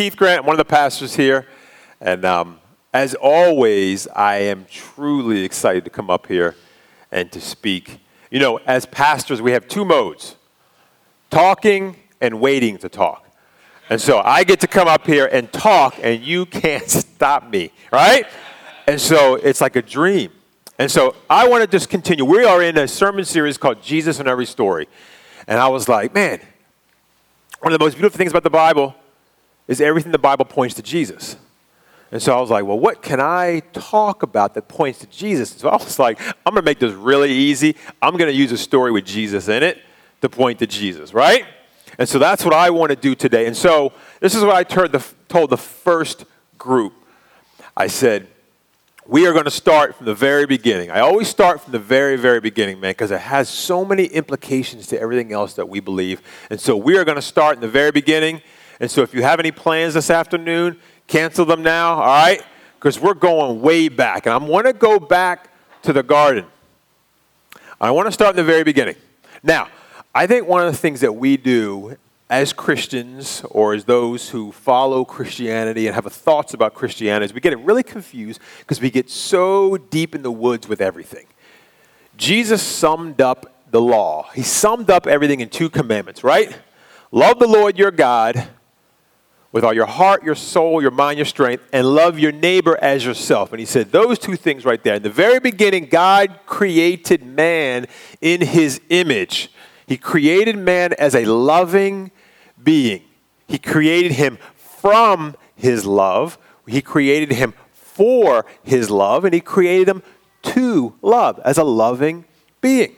Keith Grant. One of the pastors here. And um, as always, I am truly excited to come up here and to speak. You know, as pastors, we have two modes talking and waiting to talk. And so I get to come up here and talk, and you can't stop me, right? And so it's like a dream. And so I want to just continue. We are in a sermon series called Jesus in Every Story. And I was like, man, one of the most beautiful things about the Bible is everything the Bible points to Jesus. And so I was like, well, what can I talk about that points to Jesus? So I was like, I'm going to make this really easy. I'm going to use a story with Jesus in it to point to Jesus, right? And so that's what I want to do today. And so this is what I the, told the first group. I said, we are going to start from the very beginning. I always start from the very, very beginning, man, because it has so many implications to everything else that we believe. And so we are going to start in the very beginning. And so if you have any plans this afternoon, Cancel them now, all right? Because we're going way back. And I want to go back to the garden. I want to start in the very beginning. Now, I think one of the things that we do as Christians or as those who follow Christianity and have thoughts about Christianity is we get really confused because we get so deep in the woods with everything. Jesus summed up the law. He summed up everything in two commandments, right? Love the Lord your God with all your heart, your soul, your mind, your strength, and love your neighbor as yourself. And he said those two things right there. In the very beginning, God created man in his image. He created man as a loving being. He created him from his love. He created him for his love, and he created him to love as a loving being.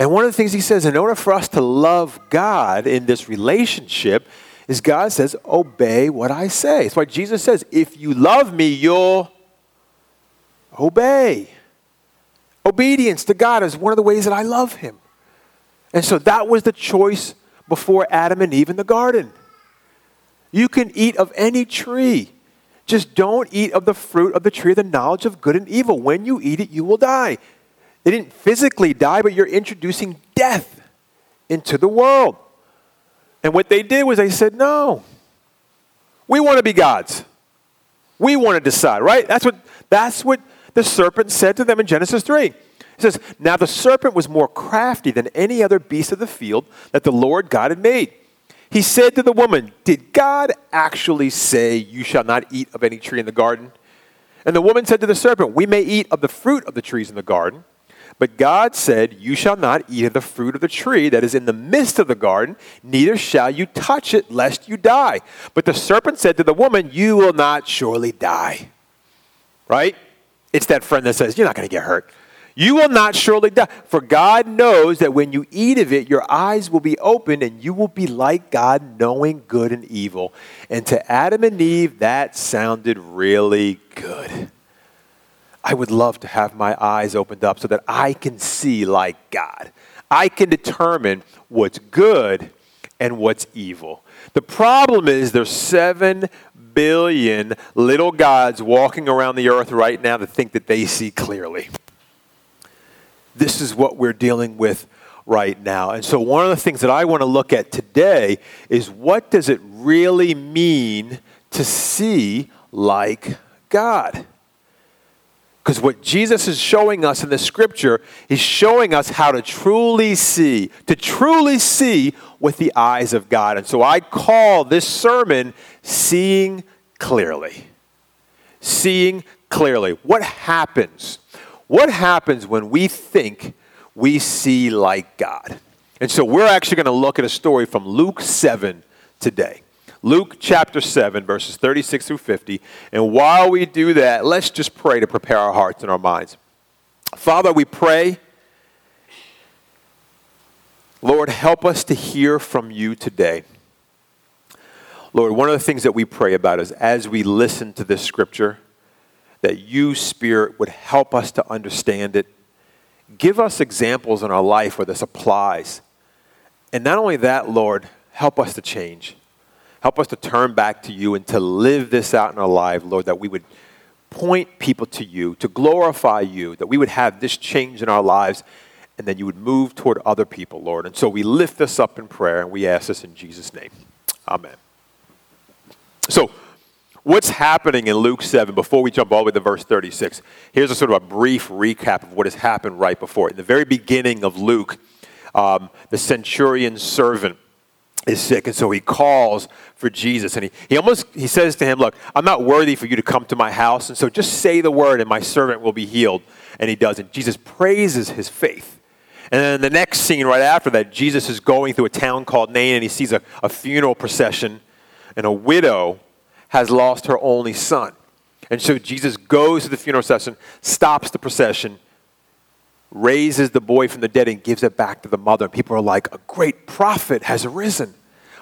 And one of the things he says, in order for us to love God in this relationship, is God says, obey what I say. That's why Jesus says, if you love me, you'll obey. Obedience to God is one of the ways that I love him. And so that was the choice before Adam and Eve in the garden. You can eat of any tree. Just don't eat of the fruit of the tree of the knowledge of good and evil. When you eat it, you will die. They didn't physically die, but you're introducing death into the world. And what they did was they said, no, we want to be gods. We want to decide, right? That's what, that's what the serpent said to them in Genesis 3. It says, Now the serpent was more crafty than any other beast of the field that the Lord God had made. He said to the woman, Did God actually say, You shall not eat of any tree in the garden? And the woman said to the serpent, We may eat of the fruit of the trees in the garden. But God said, You shall not eat of the fruit of the tree that is in the midst of the garden, neither shall you touch it, lest you die. But the serpent said to the woman, You will not surely die. Right? It's that friend that says, You're not going to get hurt. You will not surely die. For God knows that when you eat of it, your eyes will be opened and you will be like God, knowing good and evil. And to Adam and Eve, that sounded really good. I would love to have my eyes opened up so that I can see like God. I can determine what's good and what's evil. The problem is there's 7 billion little gods walking around the earth right now that think that they see clearly. This is what we're dealing with right now. And so one of the things that I want to look at today is what does it really mean to see like God? Because what Jesus is showing us in the scripture is showing us how to truly see, to truly see with the eyes of God. And so I call this sermon Seeing Clearly. Seeing clearly. What happens? What happens when we think we see like God? And so we're actually going to look at a story from Luke 7 today. Luke chapter 7, verses 36 through 50. And while we do that, let's just pray to prepare our hearts and our minds. Father, we pray, Lord, help us to hear from you today. Lord, one of the things that we pray about is as we listen to this scripture, that you, Spirit, would help us to understand it. Give us examples in our life where this applies. And not only that, Lord, help us to change. Help us to turn back to you and to live this out in our life, Lord, that we would point people to you, to glorify you, that we would have this change in our lives, and then you would move toward other people, Lord. And so we lift this up in prayer and we ask this in Jesus' name. Amen. So, what's happening in Luke 7 before we jump all the way to verse 36? Here's a sort of a brief recap of what has happened right before. In the very beginning of Luke, um, the centurion's servant is sick and so he calls for jesus and he, he almost he says to him look i'm not worthy for you to come to my house and so just say the word and my servant will be healed. And he does and jesus praises his faith. And then the next scene right after that jesus is going through a town called nain and he sees a, a funeral procession and a widow has lost her only son. And so jesus goes to the funeral procession stops the procession raises the boy from the dead and gives it back to the mother. And people are like, a great prophet has arisen.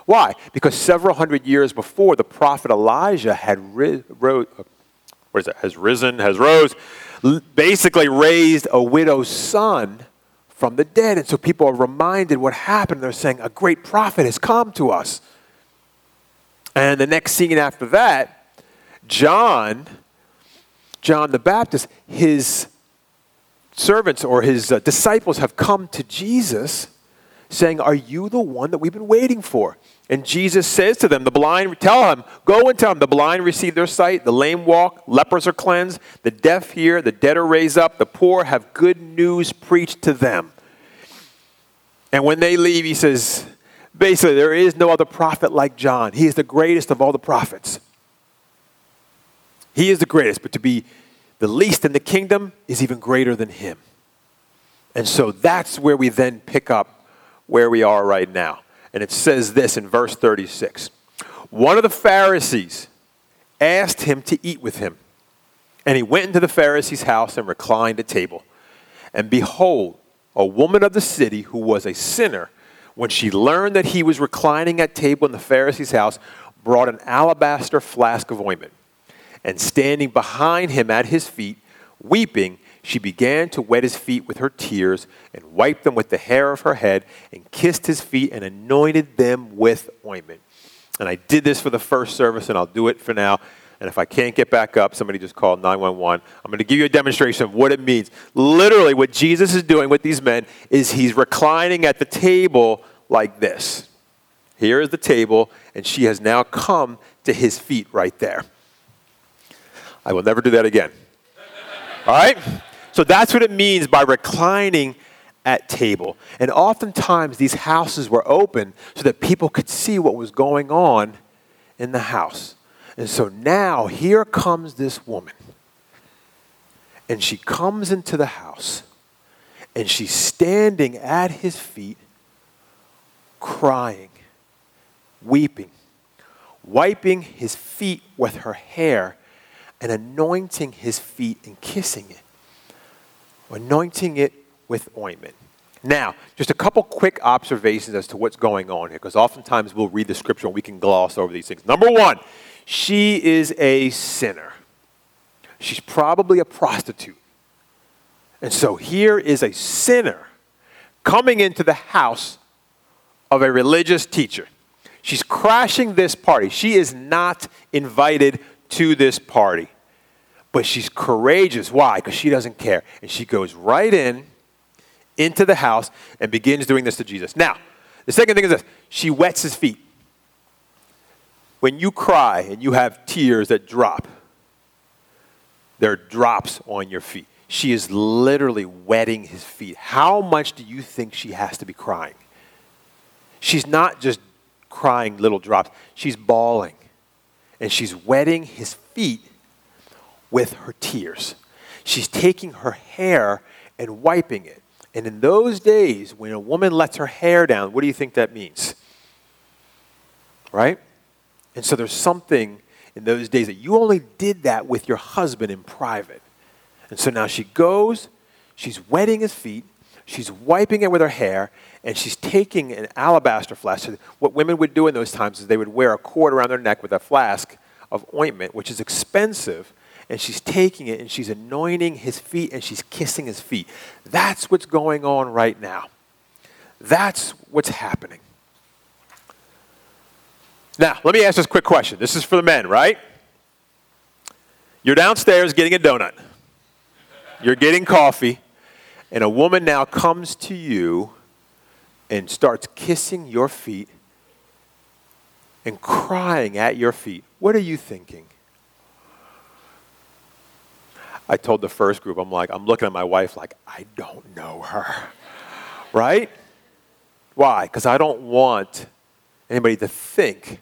Why? Because several hundred years before, the prophet Elijah had ri- ro- uh, what is that? Has risen, has rose, basically raised a widow's son from the dead. And so people are reminded what happened. They're saying, a great prophet has come to us. And the next scene after that, John, John the Baptist, his servants or his uh, disciples have come to Jesus saying, Are you the one that we've been waiting for? And Jesus says to them, The blind, tell him, go and tell him, the blind receive their sight, the lame walk, lepers are cleansed, the deaf hear, the dead are raised up, the poor have good news preached to them. And when they leave, he says, basically, there is no other prophet like John. He is the greatest of all the prophets. He is the greatest, but to be the least in the kingdom is even greater than him. And so that's where we then pick up where we are right now. And it says this in verse 36 One of the Pharisees asked him to eat with him. And he went into the Pharisee's house and reclined at table. And behold, a woman of the city who was a sinner, when she learned that he was reclining at table in the Pharisee's house, brought an alabaster flask of ointment and standing behind him at his feet, weeping, she began to wet his feet with her tears and wiped them with the hair of her head and kissed his feet and anointed them with ointment. And I did this for the first service and I'll do it for now. And if I can't get back up, somebody just call 911. I'm going to give you a demonstration of what it means. Literally, what Jesus is doing with these men is he's reclining at the table like this. Here is the table, and she has now come to his feet right there. I will never do that again. All right? So that's what it means by reclining at table. And oftentimes these houses were open so that people could see what was going on in the house. And so now here comes this woman. And she comes into the house and she's standing at his feet, crying, weeping, wiping his feet with her hair and anointing his feet and kissing it, anointing it with ointment. Now, just a couple quick observations as to what's going on here, because oftentimes we'll read the scripture and we can gloss over these things. Number one, she is a sinner. She's probably a prostitute. And so here is a sinner coming into the house of a religious teacher. She's crashing this party. She is not invited to this party. But she's courageous. Why? Because she doesn't care. And she goes right in, into the house, and begins doing this to Jesus. Now, the second thing is this she wets his feet. When you cry and you have tears that drop, there are drops on your feet. She is literally wetting his feet. How much do you think she has to be crying? She's not just crying little drops, she's bawling and she's wetting his feet with her tears. She's taking her hair and wiping it. And in those days, when a woman lets her hair down, what do you think that means? Right? And so there's something in those days that you only did that with your husband in private. And so now she goes, she's wetting his feet, she's wiping it with her hair, and she's taking an alabaster flask. What women would do in those times is they would wear a cord around their neck with a flask of ointment, which is expensive, and she's taking it and she's anointing his feet and she's kissing his feet. That's what's going on right now. That's what's happening. Now, let me ask this quick question. This is for the men, right? You're downstairs getting a donut, you're getting coffee, and a woman now comes to you and starts kissing your feet and crying at your feet, What are you thinking? I told the first group, I'm like, I'm looking at my wife like, I don't know her. Right? Why? Because I don't want anybody to think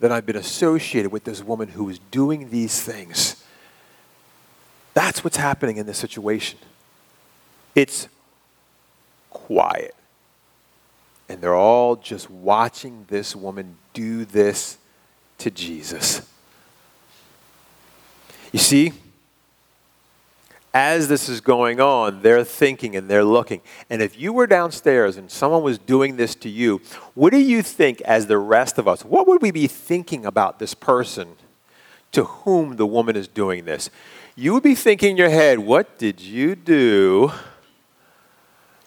that I've been associated with this woman who is doing these things. That's what's happening in this situation. It's quiet. And they're all just watching this woman do this to Jesus. You see, as this is going on, they're thinking and they're looking. And if you were downstairs and someone was doing this to you, what do you think, as the rest of us, what would we be thinking about this person to whom the woman is doing this? You would be thinking in your head, what did you do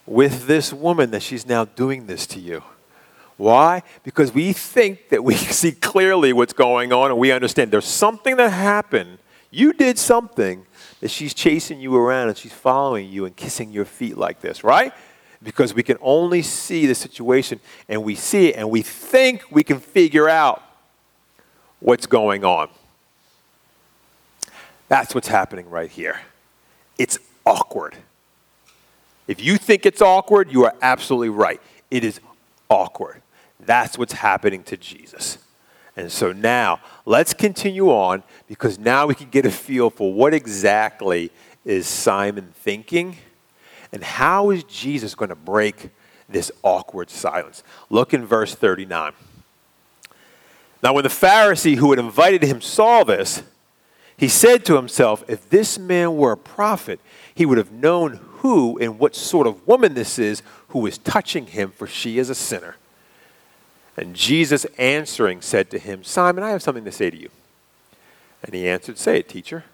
with this woman that she's now doing this to you? Why? Because we think that we see clearly what's going on and we understand there's something that happened. You did something that she's chasing you around and she's following you and kissing your feet like this, right? Because we can only see the situation and we see it and we think we can figure out what's going on. That's what's happening right here. It's awkward. If you think it's awkward, you are absolutely right. It is awkward. That's what's happening to Jesus. And so now, let's continue on because now we can get a feel for what exactly is Simon thinking and how is Jesus going to break this awkward silence. Look in verse 39. Now, when the Pharisee who had invited him saw this, he said to himself, If this man were a prophet, he would have known who and what sort of woman this is who is touching him, for she is a sinner. And Jesus answering said to him, Simon, I have something to say to you. And he answered, Say it, teacher.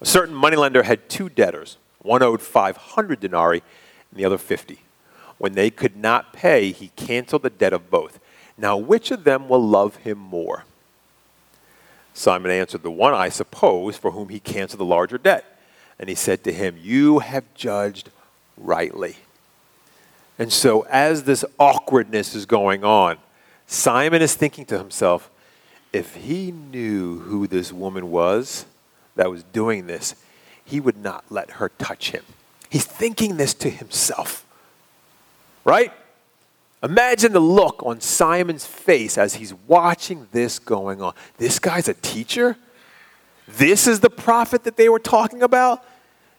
A certain moneylender had two debtors. One owed 500 denarii and the other 50. When they could not pay, he canceled the debt of both. Now, which of them will love him more? Simon answered, The one, I suppose, for whom he canceled the larger debt. And he said to him, You have judged rightly. And so, as this awkwardness is going on, Simon is thinking to himself, if he knew who this woman was that was doing this, he would not let her touch him. He's thinking this to himself. Right? Imagine the look on Simon's face as he's watching this going on. This guy's a teacher? This is the prophet that they were talking about?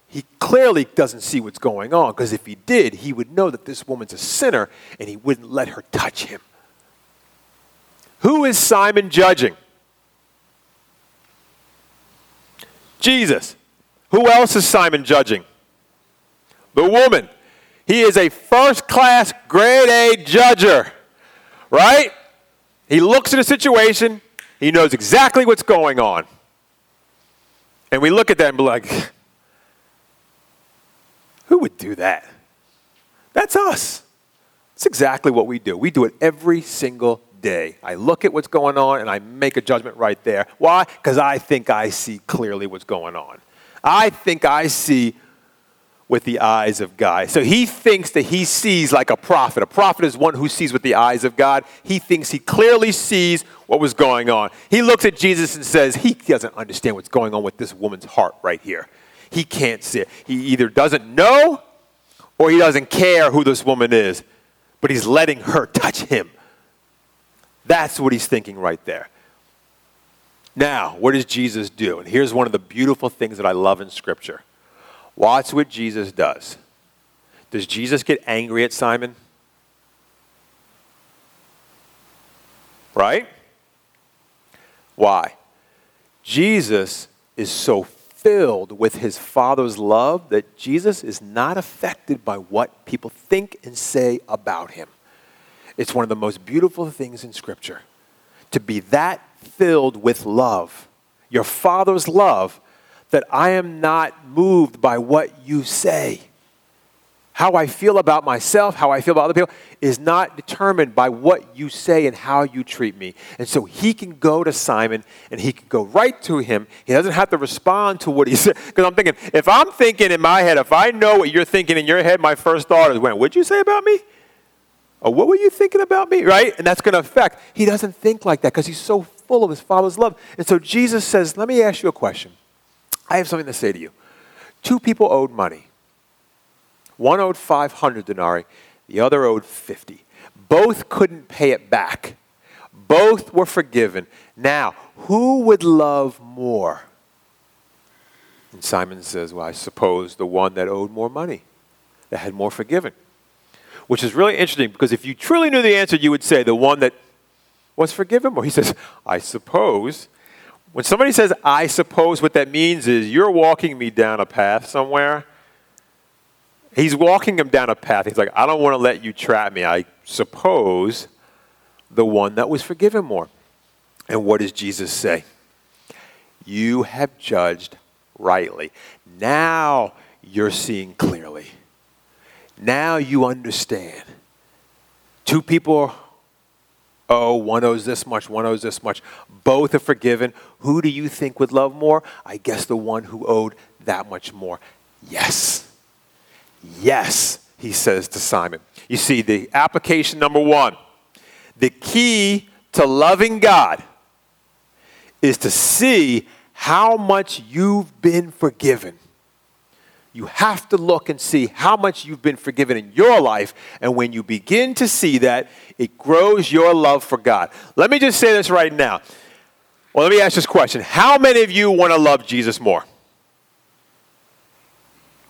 He clearly doesn't see what's going on because if he did, he would know that this woman's a sinner and he wouldn't let her touch him. Who is Simon judging? Jesus. Who else is Simon judging? The woman. He is a first class, grade A judger, right? He looks at a situation, he knows exactly what's going on. And we look at that and be like, who would do that? That's us. That's exactly what we do. We do it every single day. I look at what's going on and I make a judgment right there. Why? Because I think I see clearly what's going on. I think I see with the eyes of God. So he thinks that he sees like a prophet. A prophet is one who sees with the eyes of God. He thinks he clearly sees what was going on. He looks at Jesus and says, he doesn't understand what's going on with this woman's heart right here. He can't see it. He either doesn't know or he doesn't care who this woman is, but he's letting her touch him. That's what he's thinking right there. Now, what does Jesus do? And here's one of the beautiful things that I love in Scripture. Watch what Jesus does. Does Jesus get angry at Simon? Right? Why? Jesus is so filled with his Father's love that Jesus is not affected by what people think and say about him. It's one of the most beautiful things in Scripture to be that filled with love, your Father's love, that I am not moved by what you say. How I feel about myself, how I feel about other people, is not determined by what you say and how you treat me. And so he can go to Simon and he can go right to him. He doesn't have to respond to what he said. Because I'm thinking, if I'm thinking in my head, if I know what you're thinking in your head, my first thought is, when, what'd you say about me? Oh, what were you thinking about me? Right? And that's going to affect. He doesn't think like that because he's so full of his Father's love. And so Jesus says, Let me ask you a question. I have something to say to you. Two people owed money. One owed 500 denarii, the other owed 50. Both couldn't pay it back. Both were forgiven. Now, who would love more? And Simon says, Well, I suppose the one that owed more money, that had more forgiven. Which is really interesting because if you truly knew the answer, you would say the one that was forgiven more. He says, I suppose. When somebody says, I suppose, what that means is you're walking me down a path somewhere. He's walking him down a path. He's like, I don't want to let you trap me. I suppose the one that was forgiven more. And what does Jesus say? You have judged rightly. Now you're seeing clearly. Now you understand. Two people owe, one owes this much, one owes this much. Both are forgiven. Who do you think would love more? I guess the one who owed that much more. Yes. Yes, he says to Simon. You see, the application number one the key to loving God is to see how much you've been forgiven. You have to look and see how much you've been forgiven in your life. And when you begin to see that, it grows your love for God. Let me just say this right now. Well, let me ask this question How many of you want to love Jesus more?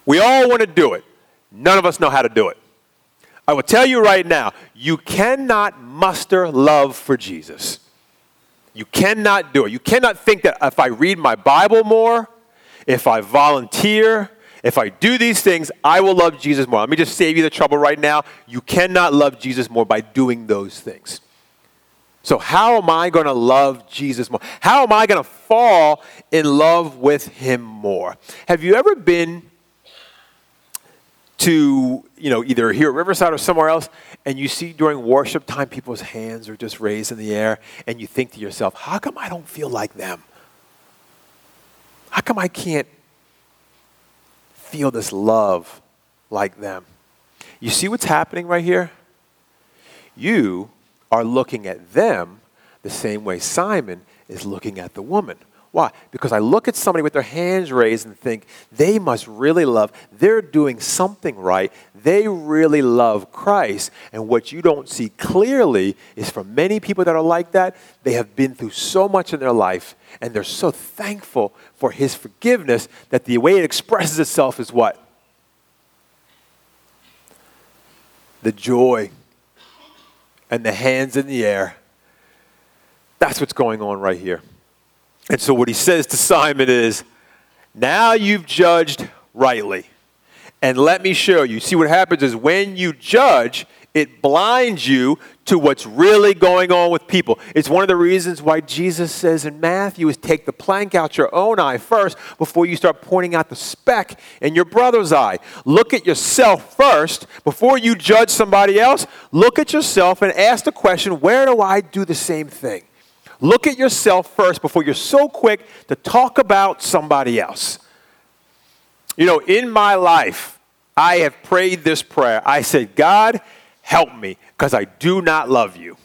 We all want to do it. None of us know how to do it. I will tell you right now, you cannot muster love for Jesus. You cannot do it. You cannot think that if I read my Bible more, if I volunteer, if I do these things, I will love Jesus more. Let me just save you the trouble right now. You cannot love Jesus more by doing those things. So, how am I going to love Jesus more? How am I going to fall in love with him more? Have you ever been to, you know, either here at Riverside or somewhere else, and you see during worship time people's hands are just raised in the air, and you think to yourself, how come I don't feel like them? How come I can't feel this love like them? You see what's happening right here? You are looking at them the same way Simon is looking at the woman. Why? Because I look at somebody with their hands raised and think they must really love, they're doing something right. They really love Christ. And what you don't see clearly is for many people that are like that, they have been through so much in their life and they're so thankful for His forgiveness that the way it expresses itself is what? The joy and the hands in the air. That's what's going on right here. And so what he says to Simon is, Now you've judged rightly. And let me show you. See, what happens is when you judge, it blinds you to what's really going on with people. It's one of the reasons why Jesus says in Matthew is take the plank out your own eye first before you start pointing out the speck in your brother's eye. Look at yourself first before you judge somebody else. Look at yourself and ask the question, where do I do the same thing? Look at yourself first before you're so quick to talk about somebody else. You know, in my life, I have prayed this prayer. I said, God, help me because I do not love you.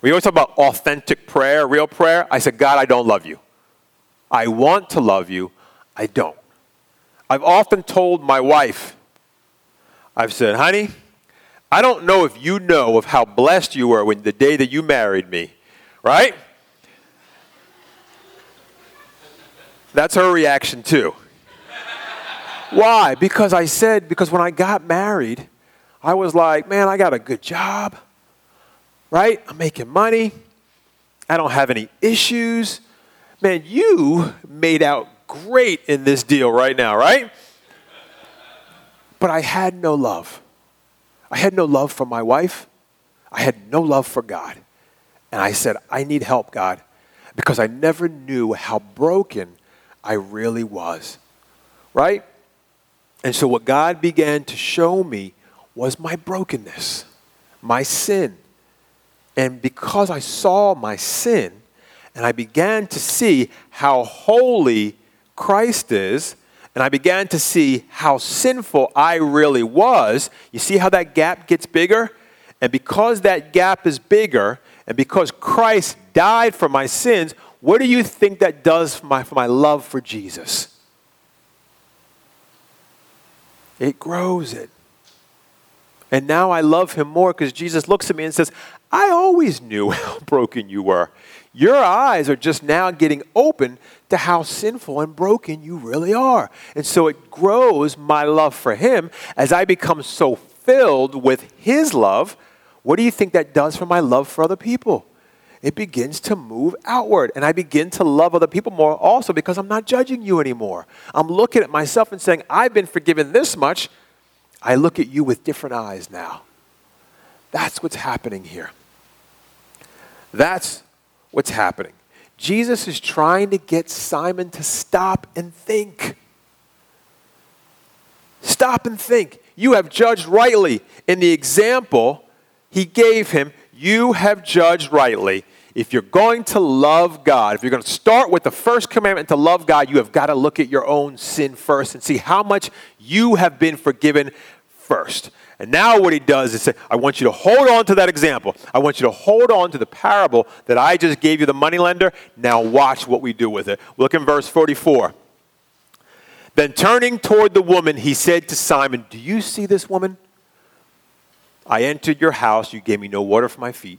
We always talk about authentic prayer, real prayer. I said, God, I don't love you. I want to love you. I don't. I've often told my wife, I've said, honey, I don't know if you know of how blessed you were when the day that you married me, right? That's her reaction too. Why? Because I said, because when I got married, I was like, man, I got a good job, right? I'm making money. I don't have any issues. Man, you made out great in this deal right now, right? But I had no love. I had no love for my wife. I had no love for God. And I said, I need help, God, because I never knew how broken I really was. Right? And so, what God began to show me was my brokenness, my sin. And because I saw my sin, and I began to see how holy Christ is, and I began to see how sinful I really was. You see how that gap gets bigger? And because that gap is bigger, And because Christ died for my sins, what do you think that does for my, for my love for Jesus? It grows it. And now I love him more because Jesus looks at me and says, I always knew how broken you were. Your eyes are just now getting open to how sinful and broken you really are. And so it grows my love for him as I become so filled with his love. What do you think that does for my love for other people? It begins to move outward. And I begin to love other people more also because I'm not judging you anymore. I'm looking at myself and saying, I've been forgiven this much. I look at you with different eyes now. That's what's happening here. That's what's happening. Jesus is trying to get Simon to stop and think. Stop and think. You have judged rightly. In the example he gave him, you have judged rightly. If you're going to love God, if you're going to start with the first commandment to love God, you have got to look at your own sin first and see how much you have been forgiven first. And now what he does is say, I want you to hold on to that example. I want you to hold on to the parable that I just gave you, the moneylender. Now watch what we do with it. Look in verse 44. Then turning toward the woman, he said to Simon, Do you see this woman? I entered your house. You gave me no water for my feet,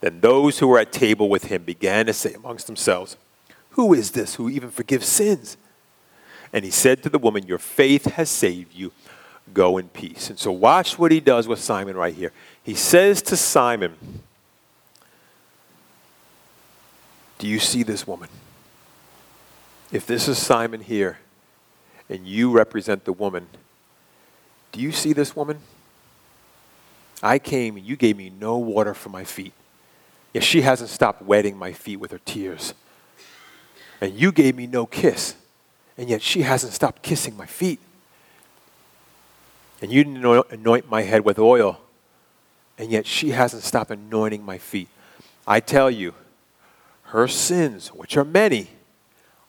Then those who were at table with him began to say amongst themselves, Who is this who even forgives sins? And he said to the woman, Your faith has saved you. Go in peace. And so watch what he does with Simon right here. He says to Simon, Do you see this woman? If this is Simon here and you represent the woman, do you see this woman? I came and you gave me no water for my feet. Yet she hasn't stopped wetting my feet with her tears. And you gave me no kiss. And yet she hasn't stopped kissing my feet. And you didn't anoint my head with oil and yet she hasn't stopped anointing my feet. I tell you, her sins, which are many,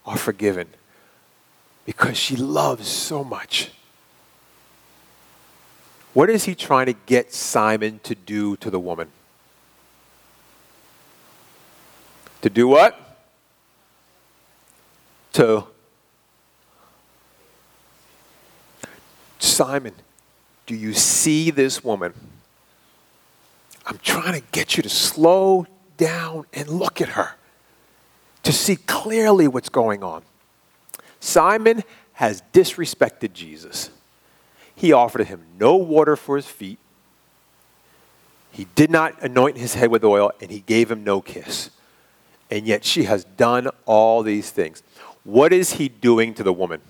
are forgiven because she loves so much. What is he trying to get Simon to do to the woman? To do what? To Simon, do you see this woman? I'm trying to get you to slow down and look at her to see clearly what's going on. Simon has disrespected Jesus. He offered him no water for his feet. He did not anoint his head with oil, and he gave him no kiss. And yet she has done all these things. What is he doing to the woman?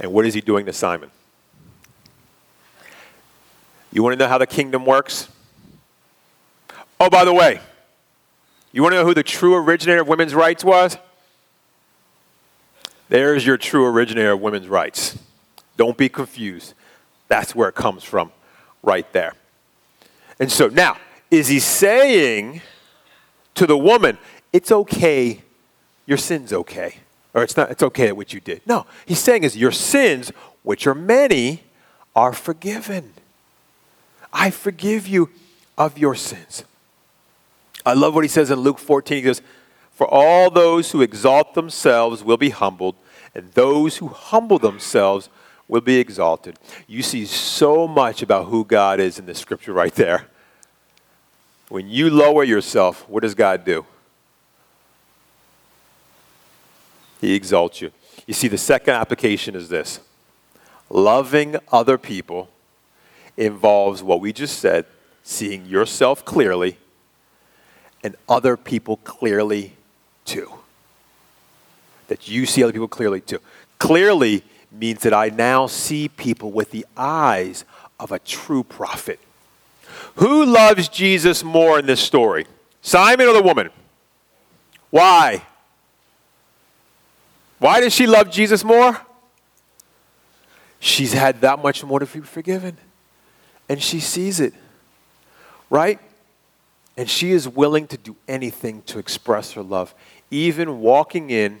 And what is he doing to Simon? You want to know how the kingdom works? Oh, by the way, you want to know who the true originator of women's rights was? There's your true originator of women's rights. Don't be confused. That's where it comes from, right there. And so now, is he saying to the woman, it's okay, your sin's okay? Or it's not, it's okay what you did. No, he's saying is your sins, which are many, are forgiven. I forgive you of your sins. I love what he says in Luke 14. He goes, For all those who exalt themselves will be humbled, and those who humble themselves will be exalted. You see so much about who God is in this scripture right there. When you lower yourself, what does God do? He exalts you. You see, the second application is this loving other people involves what we just said seeing yourself clearly and other people clearly too. That you see other people clearly too. Clearly means that I now see people with the eyes of a true prophet. Who loves Jesus more in this story? Simon or the woman? Why? Why does she love Jesus more? She's had that much more to be forgiven. And she sees it, right? And she is willing to do anything to express her love, even walking in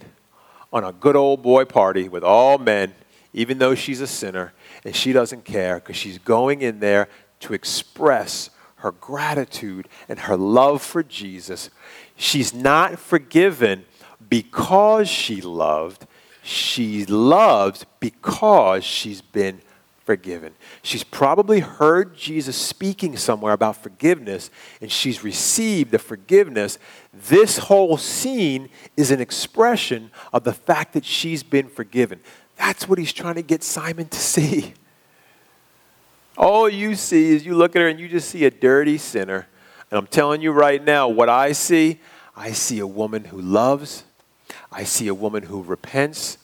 on a good old boy party with all men, even though she's a sinner, and she doesn't care because she's going in there to express her gratitude and her love for Jesus. She's not forgiven because she loved, she loves because she's been forgiven. She's probably heard Jesus speaking somewhere about forgiveness and she's received the forgiveness. This whole scene is an expression of the fact that she's been forgiven. That's what he's trying to get Simon to see. All you see is you look at her and you just see a dirty sinner. And I'm telling you right now, what I see, I see a woman who loves, I see a woman who repents,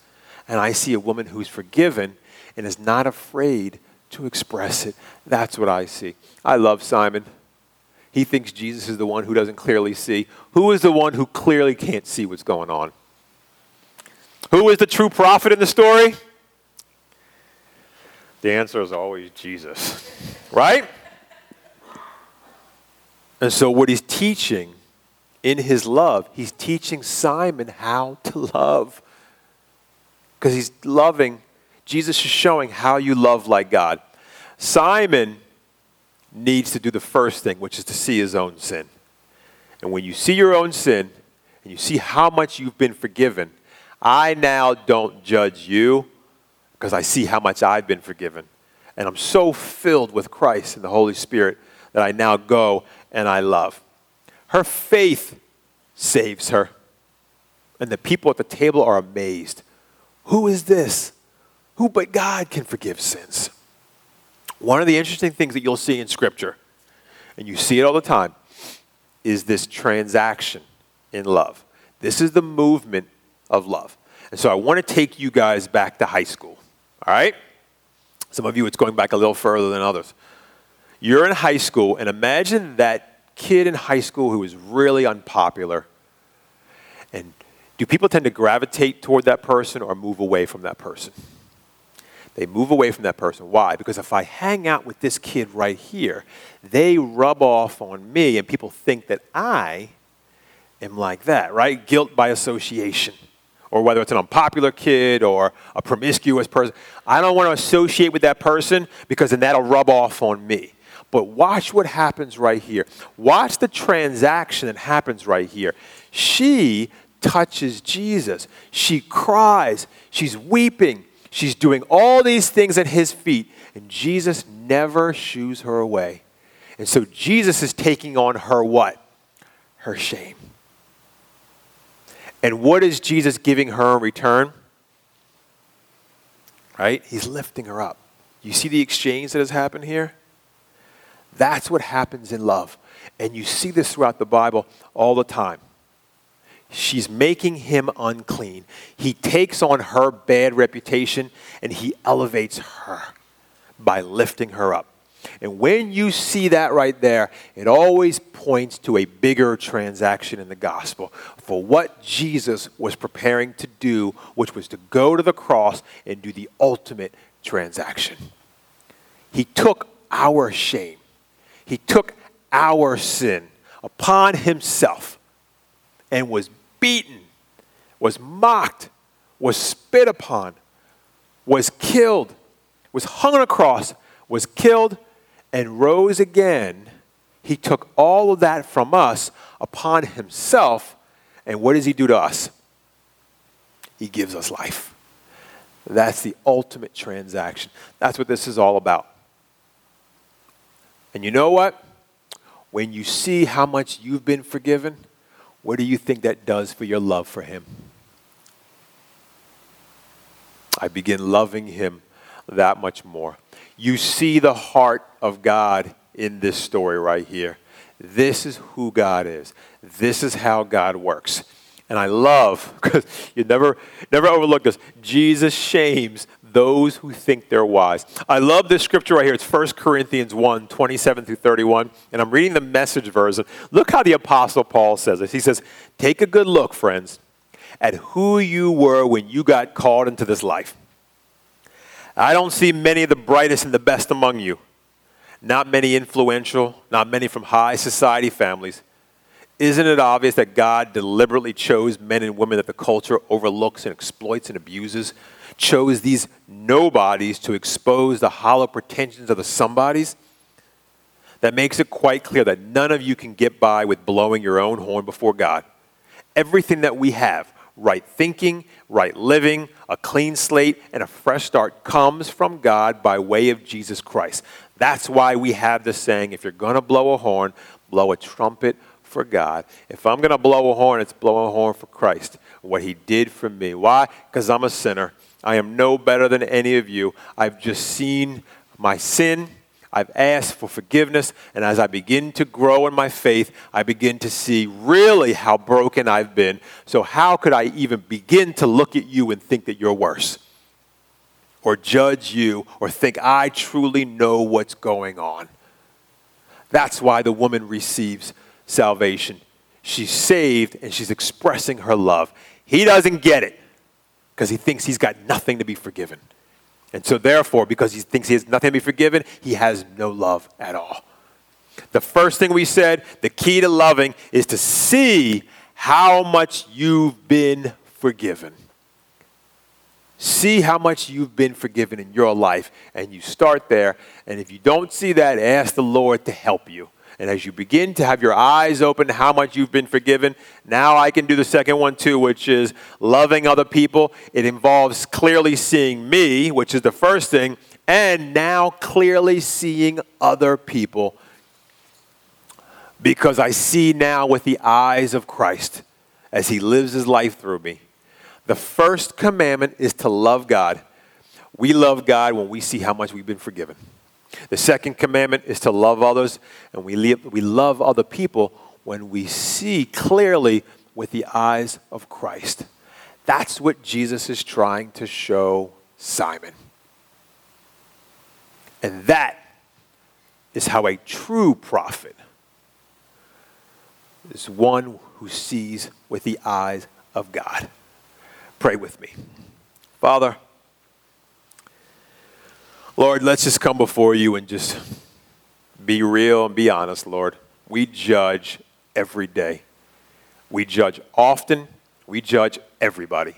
and I see a woman who's forgiven and is not afraid to express it. That's what I see. I love Simon. He thinks Jesus is the one who doesn't clearly see. Who is the one who clearly can't see what's going on? Who is the true prophet in the story? The answer is always Jesus, right? And so, what he's teaching in his love, he's teaching Simon how to love. Because he's loving Jesus is showing how you love like God. Simon needs to do the first thing, which is to see his own sin. And when you see your own sin and you see how much you've been forgiven, I now don't judge you because I see how much I've been forgiven. And I'm so filled with Christ and the Holy Spirit that I now go and I love. Her faith saves her. And the people at the table are amazed. Who is this? Who but God can forgive sins? One of the interesting things that you'll see in Scripture, and you see it all the time, is this transaction in love. This is the movement of love. And so I want to take you guys back to high school. All right? Some of you, it's going back a little further than others. You're in high school, and imagine that kid in high school who is really unpopular. And do people tend to gravitate toward that person or move away from that person? They move away from that person. Why? Because if I hang out with this kid right here, they rub off on me, and people think that I am like that, right? Guilt by association. Or whether it's an unpopular kid or a promiscuous person. I don't want to associate with that person because then that'll rub off on me. But watch what happens right here. Watch the transaction that happens right here. She touches Jesus. She cries. She's weeping. She's doing all these things at his feet, and Jesus never shoos her away. And so Jesus is taking on her what? Her shame. And what is Jesus giving her in return? Right? He's lifting her up. You see the exchange that has happened here? That's what happens in love. And you see this throughout the Bible all the time. She's making him unclean. He takes on her bad reputation and he elevates her by lifting her up. And when you see that right there, it always points to a bigger transaction in the gospel for what Jesus was preparing to do, which was to go to the cross and do the ultimate transaction. He took our shame, He took our sin upon Himself and was beaten, was mocked, was spit upon, was killed, was hung on a cross, was killed, and rose again. He took all of that from us upon himself. And what does he do to us? He gives us life. That's the ultimate transaction. That's what this is all about. And you know what? When you see how much you've been forgiven, what do you think that does for your love for Him? I begin loving Him that much more. You see the heart of God in this story right here. This is who God is. This is how God works. And I love, because you never, never overlook this, Jesus shames those who think they're wise. I love this scripture right here. It's 1 Corinthians 1 27 through 31. And I'm reading the message version. Look how the Apostle Paul says this. He says, Take a good look, friends, at who you were when you got called into this life. I don't see many of the brightest and the best among you. Not many influential, not many from high society families. Isn't it obvious that God deliberately chose men and women that the culture overlooks and exploits and abuses? Chose these nobodies to expose the hollow pretensions of the somebodies? That makes it quite clear that none of you can get by with blowing your own horn before God. Everything that we have, right thinking, right living, a clean slate, and a fresh start comes from God by way of Jesus Christ. That's why we have the saying if you're going to blow a horn, blow a trumpet for God. If I'm going to blow a horn, it's blow a horn for Christ, what He did for me. Why? Because I'm a sinner. I am no better than any of you. I've just seen my sin. I've asked for forgiveness, and as I begin to grow in my faith, I begin to see really how broken I've been. So, how could I even begin to look at you and think that you're worse? Or judge you, or think I truly know what's going on? That's why the woman receives salvation. She's saved and she's expressing her love. He doesn't get it because he thinks he's got nothing to be forgiven. And so, therefore, because he thinks he has nothing to be forgiven, he has no love at all. The first thing we said, the key to loving, is to see how much you've been forgiven. See how much you've been forgiven in your life, and you start there. And if you don't see that, ask the Lord to help you. And as you begin to have your eyes open to how much you've been forgiven, now I can do the second one too, which is loving other people. It involves clearly seeing me, which is the first thing, and now clearly seeing other people because I see now with the eyes of Christ as he lives his life through me. The first commandment is to love God. We love God when we see how much we've been forgiven. The second commandment is to love others, and we, we love other people when we see clearly with the eyes of Christ. That's what Jesus is trying to show Simon. And that is how a true prophet is one who sees with the eyes of God. Pray with me. Father, Lord, let's just come before you and just be real and be honest, Lord. We judge every day. We judge often. We judge everybody.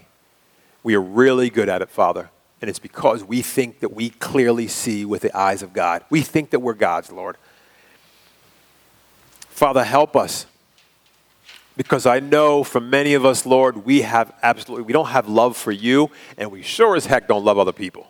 We are really good at it, Father. And it's because we think that we clearly see with the eyes of God. We think that we're God's, Lord. Father, help us. Because I know for many of us, Lord, we have absolutely, we don't have love for you, and we sure as heck don't love other people.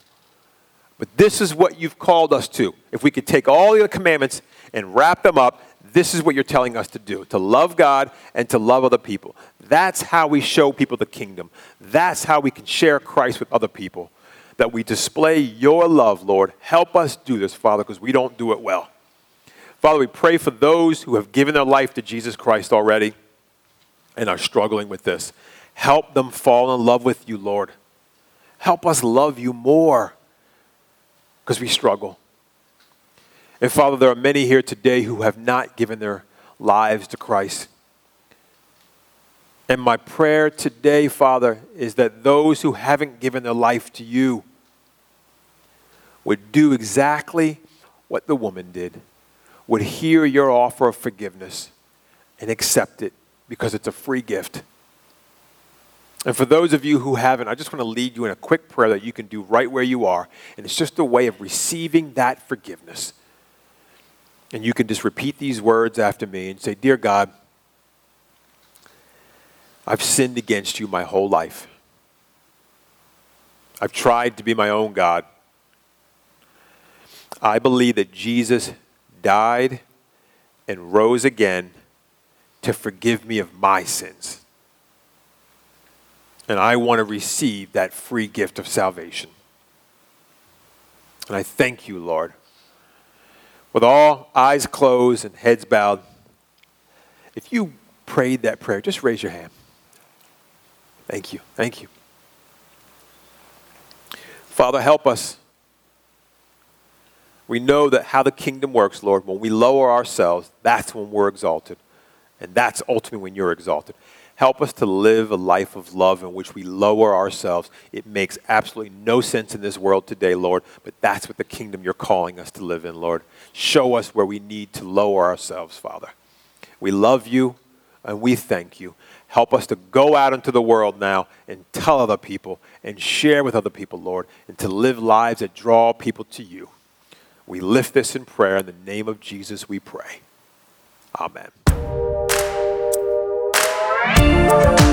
But this is what you've called us to. If we could take all the commandments and wrap them up, this is what you're telling us to do to love God and to love other people. That's how we show people the kingdom. That's how we can share Christ with other people. That we display your love, Lord. Help us do this, Father, because we don't do it well. Father, we pray for those who have given their life to Jesus Christ already and are struggling with this. Help them fall in love with you, Lord. Help us love you more because we struggle. And Father, there are many here today who have not given their lives to Christ. And my prayer today, Father, is that those who haven't given their life to you would do exactly what the woman did, would hear your offer of forgiveness and accept it because it's a free gift. And for those of you who haven't, I just want to lead you in a quick prayer that you can do right where you are. And it's just a way of receiving that forgiveness. And you can just repeat these words after me and say, Dear God, I've sinned against you my whole life. I've tried to be my own God. I believe that Jesus died and rose again to forgive me of my sins. And I want to receive that free gift of salvation. And I thank you, Lord. With all eyes closed and heads bowed, if you prayed that prayer, just raise your hand. Thank you. Thank you. Father, help us. We know that how the kingdom works, Lord, when we lower ourselves, that's when we're exalted. And that's ultimately when you're exalted. Help us to live a life of love in which we lower ourselves. It makes absolutely no sense in this world today, Lord, but that's what the kingdom you're calling us to live in, Lord. Show us where we need to lower ourselves, Father. We love you and we thank you. Help us to go out into the world now and tell other people and share with other people, Lord, and to live lives that draw people to you. We lift this in prayer. In the name of Jesus, we pray. Amen. Bye.